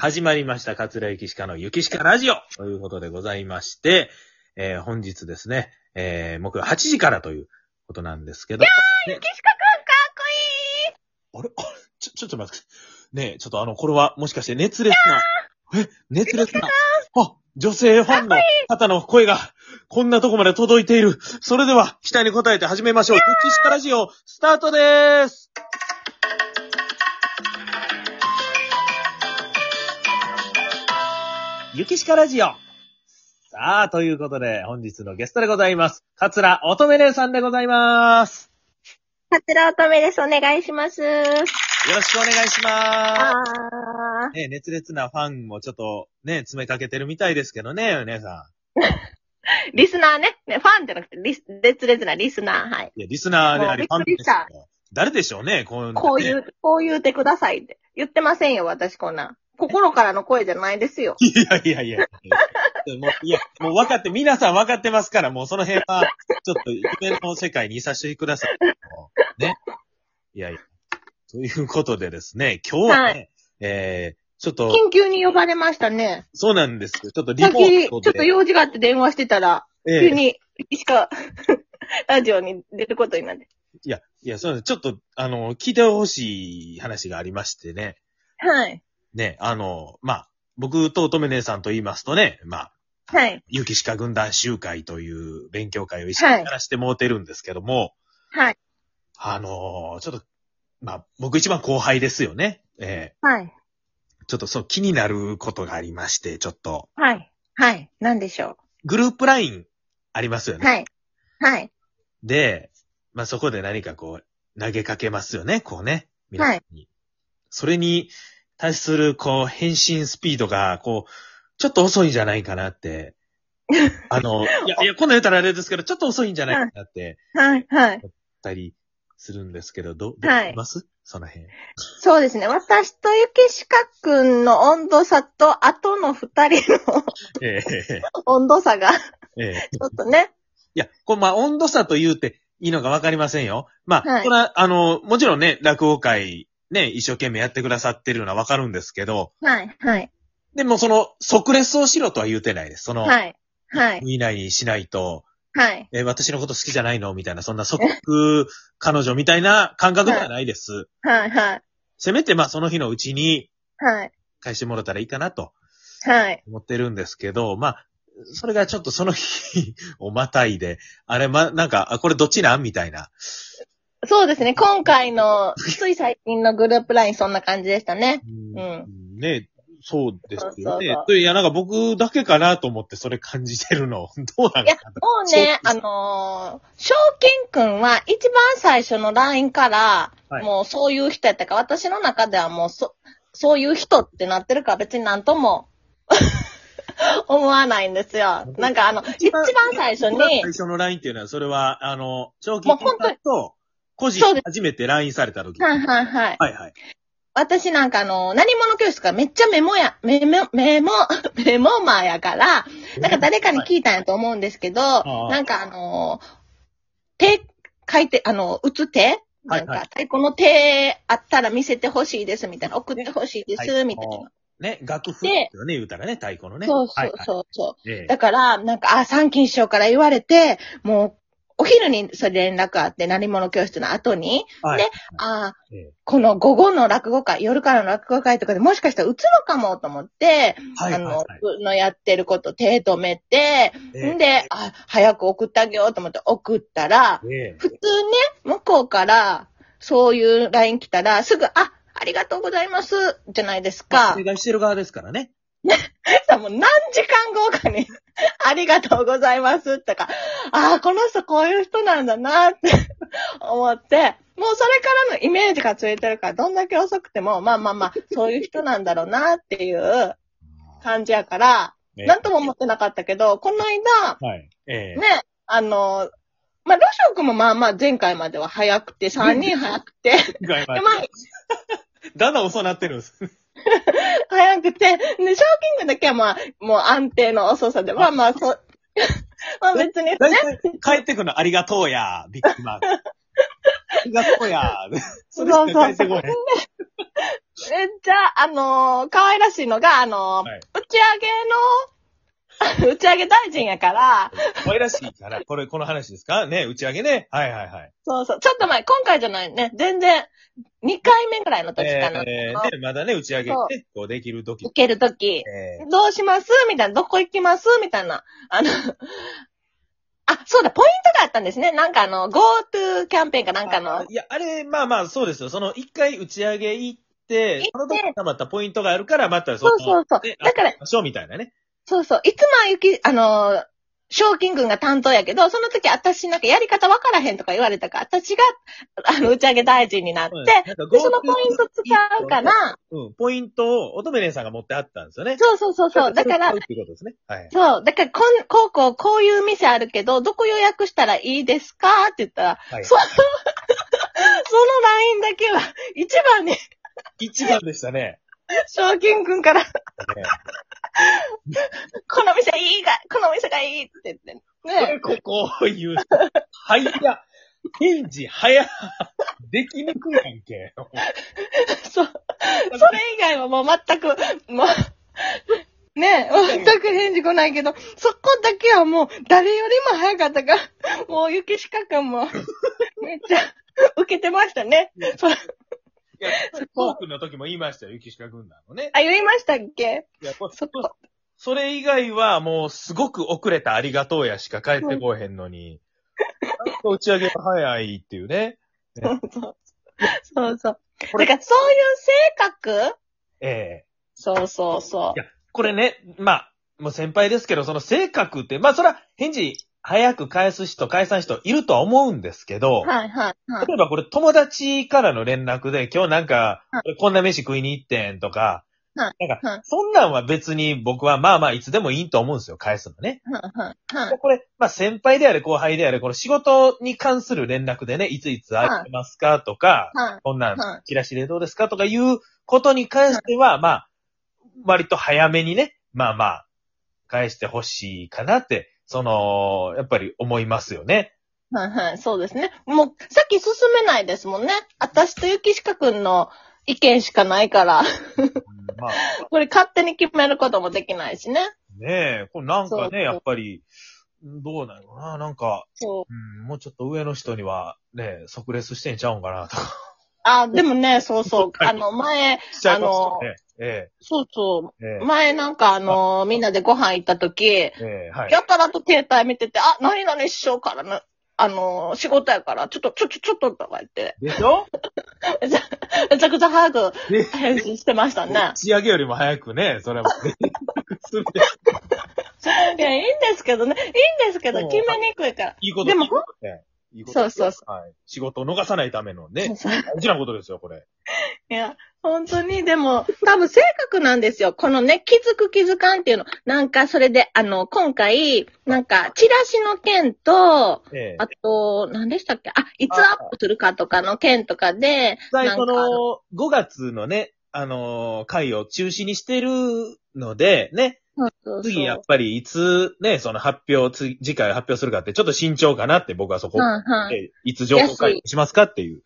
始まりました、桂ゆきしかのゆきしかラジオということでございまして、えー本日ですね、えー、木曜8時からということなんですけど。ゆきしかくんかっこいい。あれ？あれ？ちょ、ちょっと待って。ねえ、ちょっとあの、これはもしかして熱烈な、え、熱烈な、あ、女性ファンの方の声が、こんなとこまで届いている。それでは、期待に応えて始めましょう。ゆきしかラジオ、スタートでーすゆきしかラジオ。さあ、ということで、本日のゲストでございます。桂乙女姉さんでございます。かつら乙女です。お願いします。よろしくお願いしあます。ー。ね、熱烈なファンもちょっとね、詰めかけてるみたいですけどね、姉さリスナーね。ね、ファンじゃなくて、リス、烈烈なリスナー。はい。ん。いや、リスナーでありファンっくりしたよ。誰でしょうね、こういうこういう、こう言うてくださいって。言ってませんよ、私こんなん。心からの声じゃないですよ。いやいやいや。もう、いや、もう分かって、皆さん分かってますから、もうその辺は、ちょっと夢の世界にいさせてください。ね。いやいや。ということでですね、今日はね、はえー、ちょっと、緊急に呼ばれましたね。そうなんですよ。ちょっとリさっモき、ちょっートで。と用事があって電話してたら、ええ急に、しか、ラジオに出ることになって。いや、いや、そうなんです。ちょっと、あの、聞いてほしい話がありましてね。はい。ね、あの、まあ、僕と乙女姉さんと言いますとね、まあ、はい。有機歯科軍団集会という勉強会を一緒にやらせてもうてるんですけども、はい。あのちょっと、まあ、僕一番後輩ですよね。えはい。ーちょっとそう気になることがありまして、ちょっと、はい。はい。なんでしょグループラインありますよう。ね。はい。はい。で、まあ、そこで何かこう、投げかけますよね、こうね。皆さんに。それに対する、こう、返信スピードが、こう、ちょっと遅いんじゃないかなって。あの、いや、いや、こんなん言ったらあれですけど、ちょっと遅いんじゃないかなって、はい。はい。たりするんですけど、ど、どうはい思います？その辺。そうですね。私とゆきしかくんの温度差と、後の二人の ええ温度差が、ちええょっとね。いや、これ、まあ、温度差と言うていいのかわかりませんよ。まあ、はいこれは、あの、もちろんね、落語会、ね、一生懸命やってくださってるのはわかるんですけど、はい。はい。でもその、即レスをしろとは言うてないです。その、はい。はい。以内にしないと、はい。えー私のこと好きじゃないの？みたいな、そんな即、彼女みたいな感覚ではないです。はい。はい。せめて、まあ、その日のうちにはい。返してもらったらいいかなとはい。思ってるんですけど、まあ、それがちょっとその日をまたいで、あれ、ま、なんか、あこれどっちなん？みたいな。そうですね。今回の、つい最近のグループラインそんな感じでしたね。うんねそうですよね。そうそうでいや、なんか僕だけかなと思ってそれ感じてるの。どうなんいやかな、もうね、あのー、賞金くんは一番最初の LINE から、はいもうそういう人やったから、私の中ではもうそ、そういう人ってなってるから別になんとも 思わないんですよ。なんかあの、一番最初に、最初の LINE っていうのは、それは、あの、長期もう本当にと、個人そうです初めて LINE された時。はいはいはい。はいはい。私なんかあの、何者教室がめっちゃメモや、メモ、メモ、メモマーやから、なんか誰かに聞いたんやと思うんですけど、あなんかあの、手、書いて、あの、打つ手？なんか、はいはい太鼓の手あったら見せてほしいですみたいな、送ってほしいです、はいみたいな。ね、楽譜っていうのね、言うたらね、太鼓のね。そうそうはいはいそうそう。ええだから、なんか、あ、三金師匠から言われて、もう、お昼にそれ連絡あって、何者教室の後に、はい。であええ。この午後の落語会、夜からの落語会とかでもしかしたら打つのかもと思って、はいはいはい。あの、僕のやってること手止めて、ええ。んで、あ、早く送ってあげようと思って送ったら、ええ。普通ね、向こうから、そういう LINE 来たら、すぐ、あ、ありがとうございます、じゃないですか。まあお。願いしてる側ですからね。さもう何時間後かに、ありがとうございますとか、ああ、この人こういう人なんだなって 思って、もうそれからのイメージがついてるから、どんだけ遅くても、まあまあまあ、そういう人なんだろうなっていう感じやから、ええなんとも思ってなかったけど、この間、はい。ええね、あの、まあ、ロショ君もまあまあ前回までは早くて、3人早くて、今回はでまあ、だんだん遅なってるんです。早くて、で、賞金軍だけはまあ、もう安定の遅さで、まあまあ、そう、まあ別に。ね、帰ってくるのありがとうや、ビッグマン。ありがとうや。それしか帰ってこない。え、じゃあ、あのー可愛らしいのが、あのーはい。打ち上げの、打ち上げ大臣やから、可愛らしいから、これ、この話ですか？ね、打ち上げね。はいはいはい。そうそう、ちょっと前、今回じゃないね、全然、2回目ぐらいの時かな。えー、ね、まだね、打ち上げね、こうできるとき受。ける時えどうします？みたいな、どこ行きます？みたいな。あの、あ、そうだ、ポイントがあったんですね。なんかあの、GoTo キャンペーンかなんかのあ。いや、あれ、まあまあ、そうですよ。その、一回打ち上げ行って、その時に溜まったポイントがあるから、またその、そうそうそうねだから遊びましょうみたいなね。そうそう。いつもゆき、あの、賞金軍が担当やけど、その時私なんかやり方わからへんとか言われたから、私が、あの、打ち上げ大臣になって、で、そのポイント使うから、うん、ポイントを乙女蓮さんが持ってあったんですよね。そうそうそうそう。だからそう。だから、こん、こうこう、こういう店あるけど、どこ予約したらいいですかって言ったら、はい。その、その LINE だけは、一番に、一番でしたね。賞金君から、ね この店いいが、この店がいいって言って。こね。れ、ここを言う。はいや、返事早、できにくいやんけ。そう。それ以外はもう全く、もう、ね全く返事来ないけど、そこだけはもう誰よりも早かったから、もう雪しかくんも、めっちゃ受けてましたね。そいや、トークの時も言いましたよ、雪鹿軍団のね。あ、言いましたっけ？いや、こそこ。それ以外はもうすごく遅れたありがとうやしか帰ってこうへんのに、なんか打ち上げが早いっていうね。そうそう。そうそう。これだからそういう性格？ええそうそうそいやこれね、まあ、もう先輩ですけど、その性格って、まあそれは返事早く返す人、返さん人いるとは思うんですけど、う。はいはいはい。例えばこれ友達からの連絡で今日なんかは、こんな飯食いに行ってんとか、はいなんかはい、そんなんは別に僕はまあまあいつでもいいと思うんですよ、返すのね。はいはいはい。これ、まあ先輩であれ後輩であれ、この仕事に関する連絡でね、いついつ会ってますかとか、はい。こんなんはいチラシでどうですかとかいうことに関しては、まあ、割と早めにね、まあまあ、返してほしいかなって、その、やっぱり思いますよね。はいはい、そうですね。もう、さっき進めないですもんね。私とゆきしかくんの意見しかないから、うんまあ、これ勝手に決めることもできないしね。ねえ、これなんかそうそうね、やっぱり、どうなのかななんか、そう。うん、もうちょっと上の人には、ね、即レスしてんちゃうんかなとか。あ、でもね、そうそう。はいあの、前、しちゃいますよね。えそうそえ、えう。前なんかあの、みんなでご飯行った時、え、ええ、はい。やたらと携帯見てて、あ、何々師匠からの、あの、仕事やから、ちょっと、ちょ、ちょ、ちょっととか言って、でしょ？めちゃめちゃくちゃ早くで、返信してましたね。仕上げよりも早くね、それも。するでいや、いいんですけどね。いいんですけど、うん決めにくいから。いいことでもいいことそうそうそはい。仕事を逃さないためのね、そう大事なことですよ、これ。いや、本当に、でも、多分性格なんですよ。このね、気づく気づかんっていうの。なんか、それで、あの、今回、なんか、チラシの件と、ええ。あと、何でしたっけ？あ、いつアップするかとかの件とかで、実際そなんかの、5月のね、あのー会を中止にしてるので、ね、そうそうそう次やっぱりいつね、その発表、次次回発表するかってちょっと慎重かなって僕はそこはいはい。で、いつ情報会しますかっていう。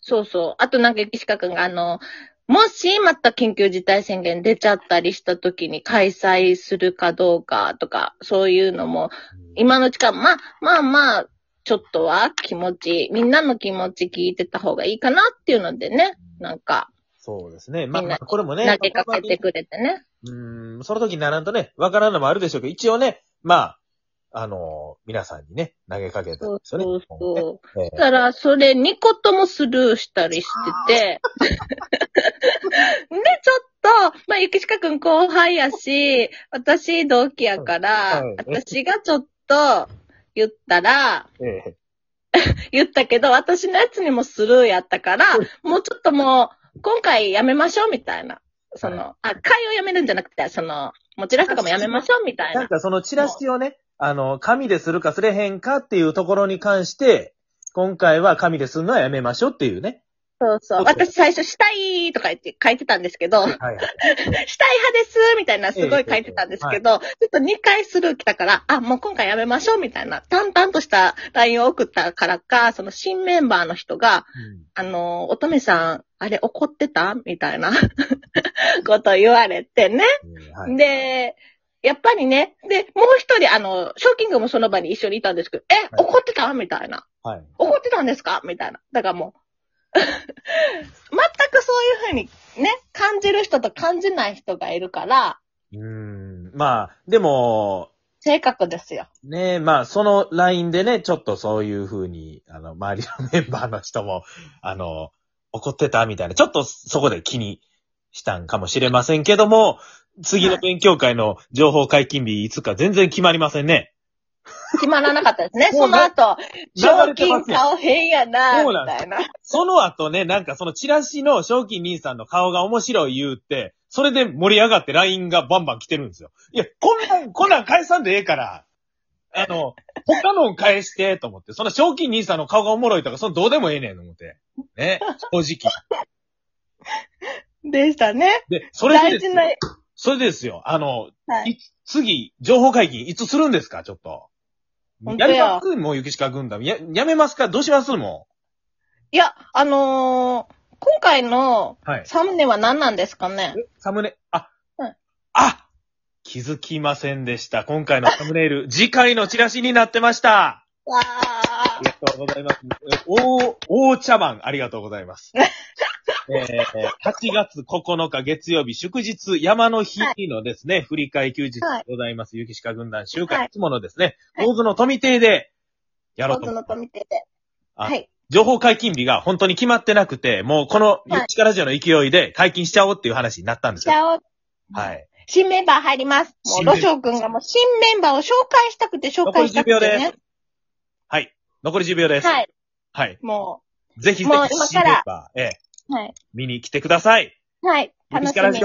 そうそう。あとなんか、岸川くんが、あの、もしまた緊急事態宣言出ちゃったりした時に開催するかどうかとか、そういうのも、今のうちから、まあ、まあまあ、ちょっとは気持ち、みんなの気持ち聞いてた方がいいかなっていうのでね、なんか、そうですね。まあ、これもね、投げかけてくれてね。うん、その時にならんとね、わからんのもあるでしょうけど、一応ね、まあ、あのー皆さんにね、投げかけたんですよね。そうそう。ええだから、それ2個ともスルーしたりしてて、で、ちょっと、まあ、ゆきしかくん後輩やし、私同期やから、はい私がちょっと言ったら、ええ 言ったけど、私のやつにもスルーやったから、もうちょっともう、今回やめましょうみたいな。その、あ、会をやめるんじゃなくて、その、もうチラシとかもやめましょうみたいな。なんかそのチラシをね、あの、紙でするかすれへんかっていうところに関して、今回は紙でするのはやめましょうっていうね。そうそう。私最初、したいとか言って書いてたんですけど、はいはい。したい派ですみたいなすごい書いてたんですけど、ちょっと2回スルー来たから、あ、もう今回やめましょうみたいな、淡々とした LINE を送ったからか、その新メンバーの人が、あの、乙女さん、あれ怒ってたみたいな こと言われてね。うんはい。で、やっぱりね、で、もう一人、あの、ショーキングもその場に一緒にいたんですけど、え、怒ってたみたいな。はい。怒ってたんですかみたいな。だからもう、全くそういうふうにね、感じる人と感じない人がいるから、うーん。まあ、でも、性格ですよ。ねまあ、その LINE でね、ちょっとそういう風に、あの、周りのメンバーの人も、あの、怒ってたみたいな、ちょっとそこで気にしたんかもしれませんけども、次の勉強会の情報解禁日いつか全然決まりませんね。決まらなかったですね。もそうの後、流賞金顔変やな、みたいな。その後ね、なんかそのチラシの賞金兄さんの顔が面白い言うって、それで盛り上がって LINE がバンバン来てるんですよ。いや、こんなん、こんなん返さんでええから、あの、他のん返して、と思って。その賞金兄さんの顔がおもろいとか、そのどうでもええねん、と思って。ね、正直。でしたね。で、それで大事な、ですよ。それでですよ。あの、はいい次、情報解禁いつするんですかちょっと。や本当やりますもう、ゆきしか軍団。や、やめますか？どうします？もいや、あのー今回のう。はい。サムネは何なんですかね？えサムネ、あ、はいあ気づきませんでした。今回のサムネイル、次回のチラシになってました。わありがとうございます。え大、大茶番、ありがとうございます。えー、8月9日月曜日、祝日山の日のですね、振り替え休日でございます。ゆきしか軍団集会いつものですね、はい大津の富邸でやー。ろうと本当のコミテで。あはい。情報解禁日が本当に決まってなくて、もうこのはいゆきしかラジオの勢いで解禁しちゃおうっていう話になったんですよ。じゃあ、はい。新メンバー入ります。もう、ロショウ君がもう新メンバーを紹介したくて紹介したくて残り10秒ねで。はい。残り10秒です。はい。はい。もぜひぜひ、新メンバー、ええ、う、はい。見に来てください。はい。楽しみ。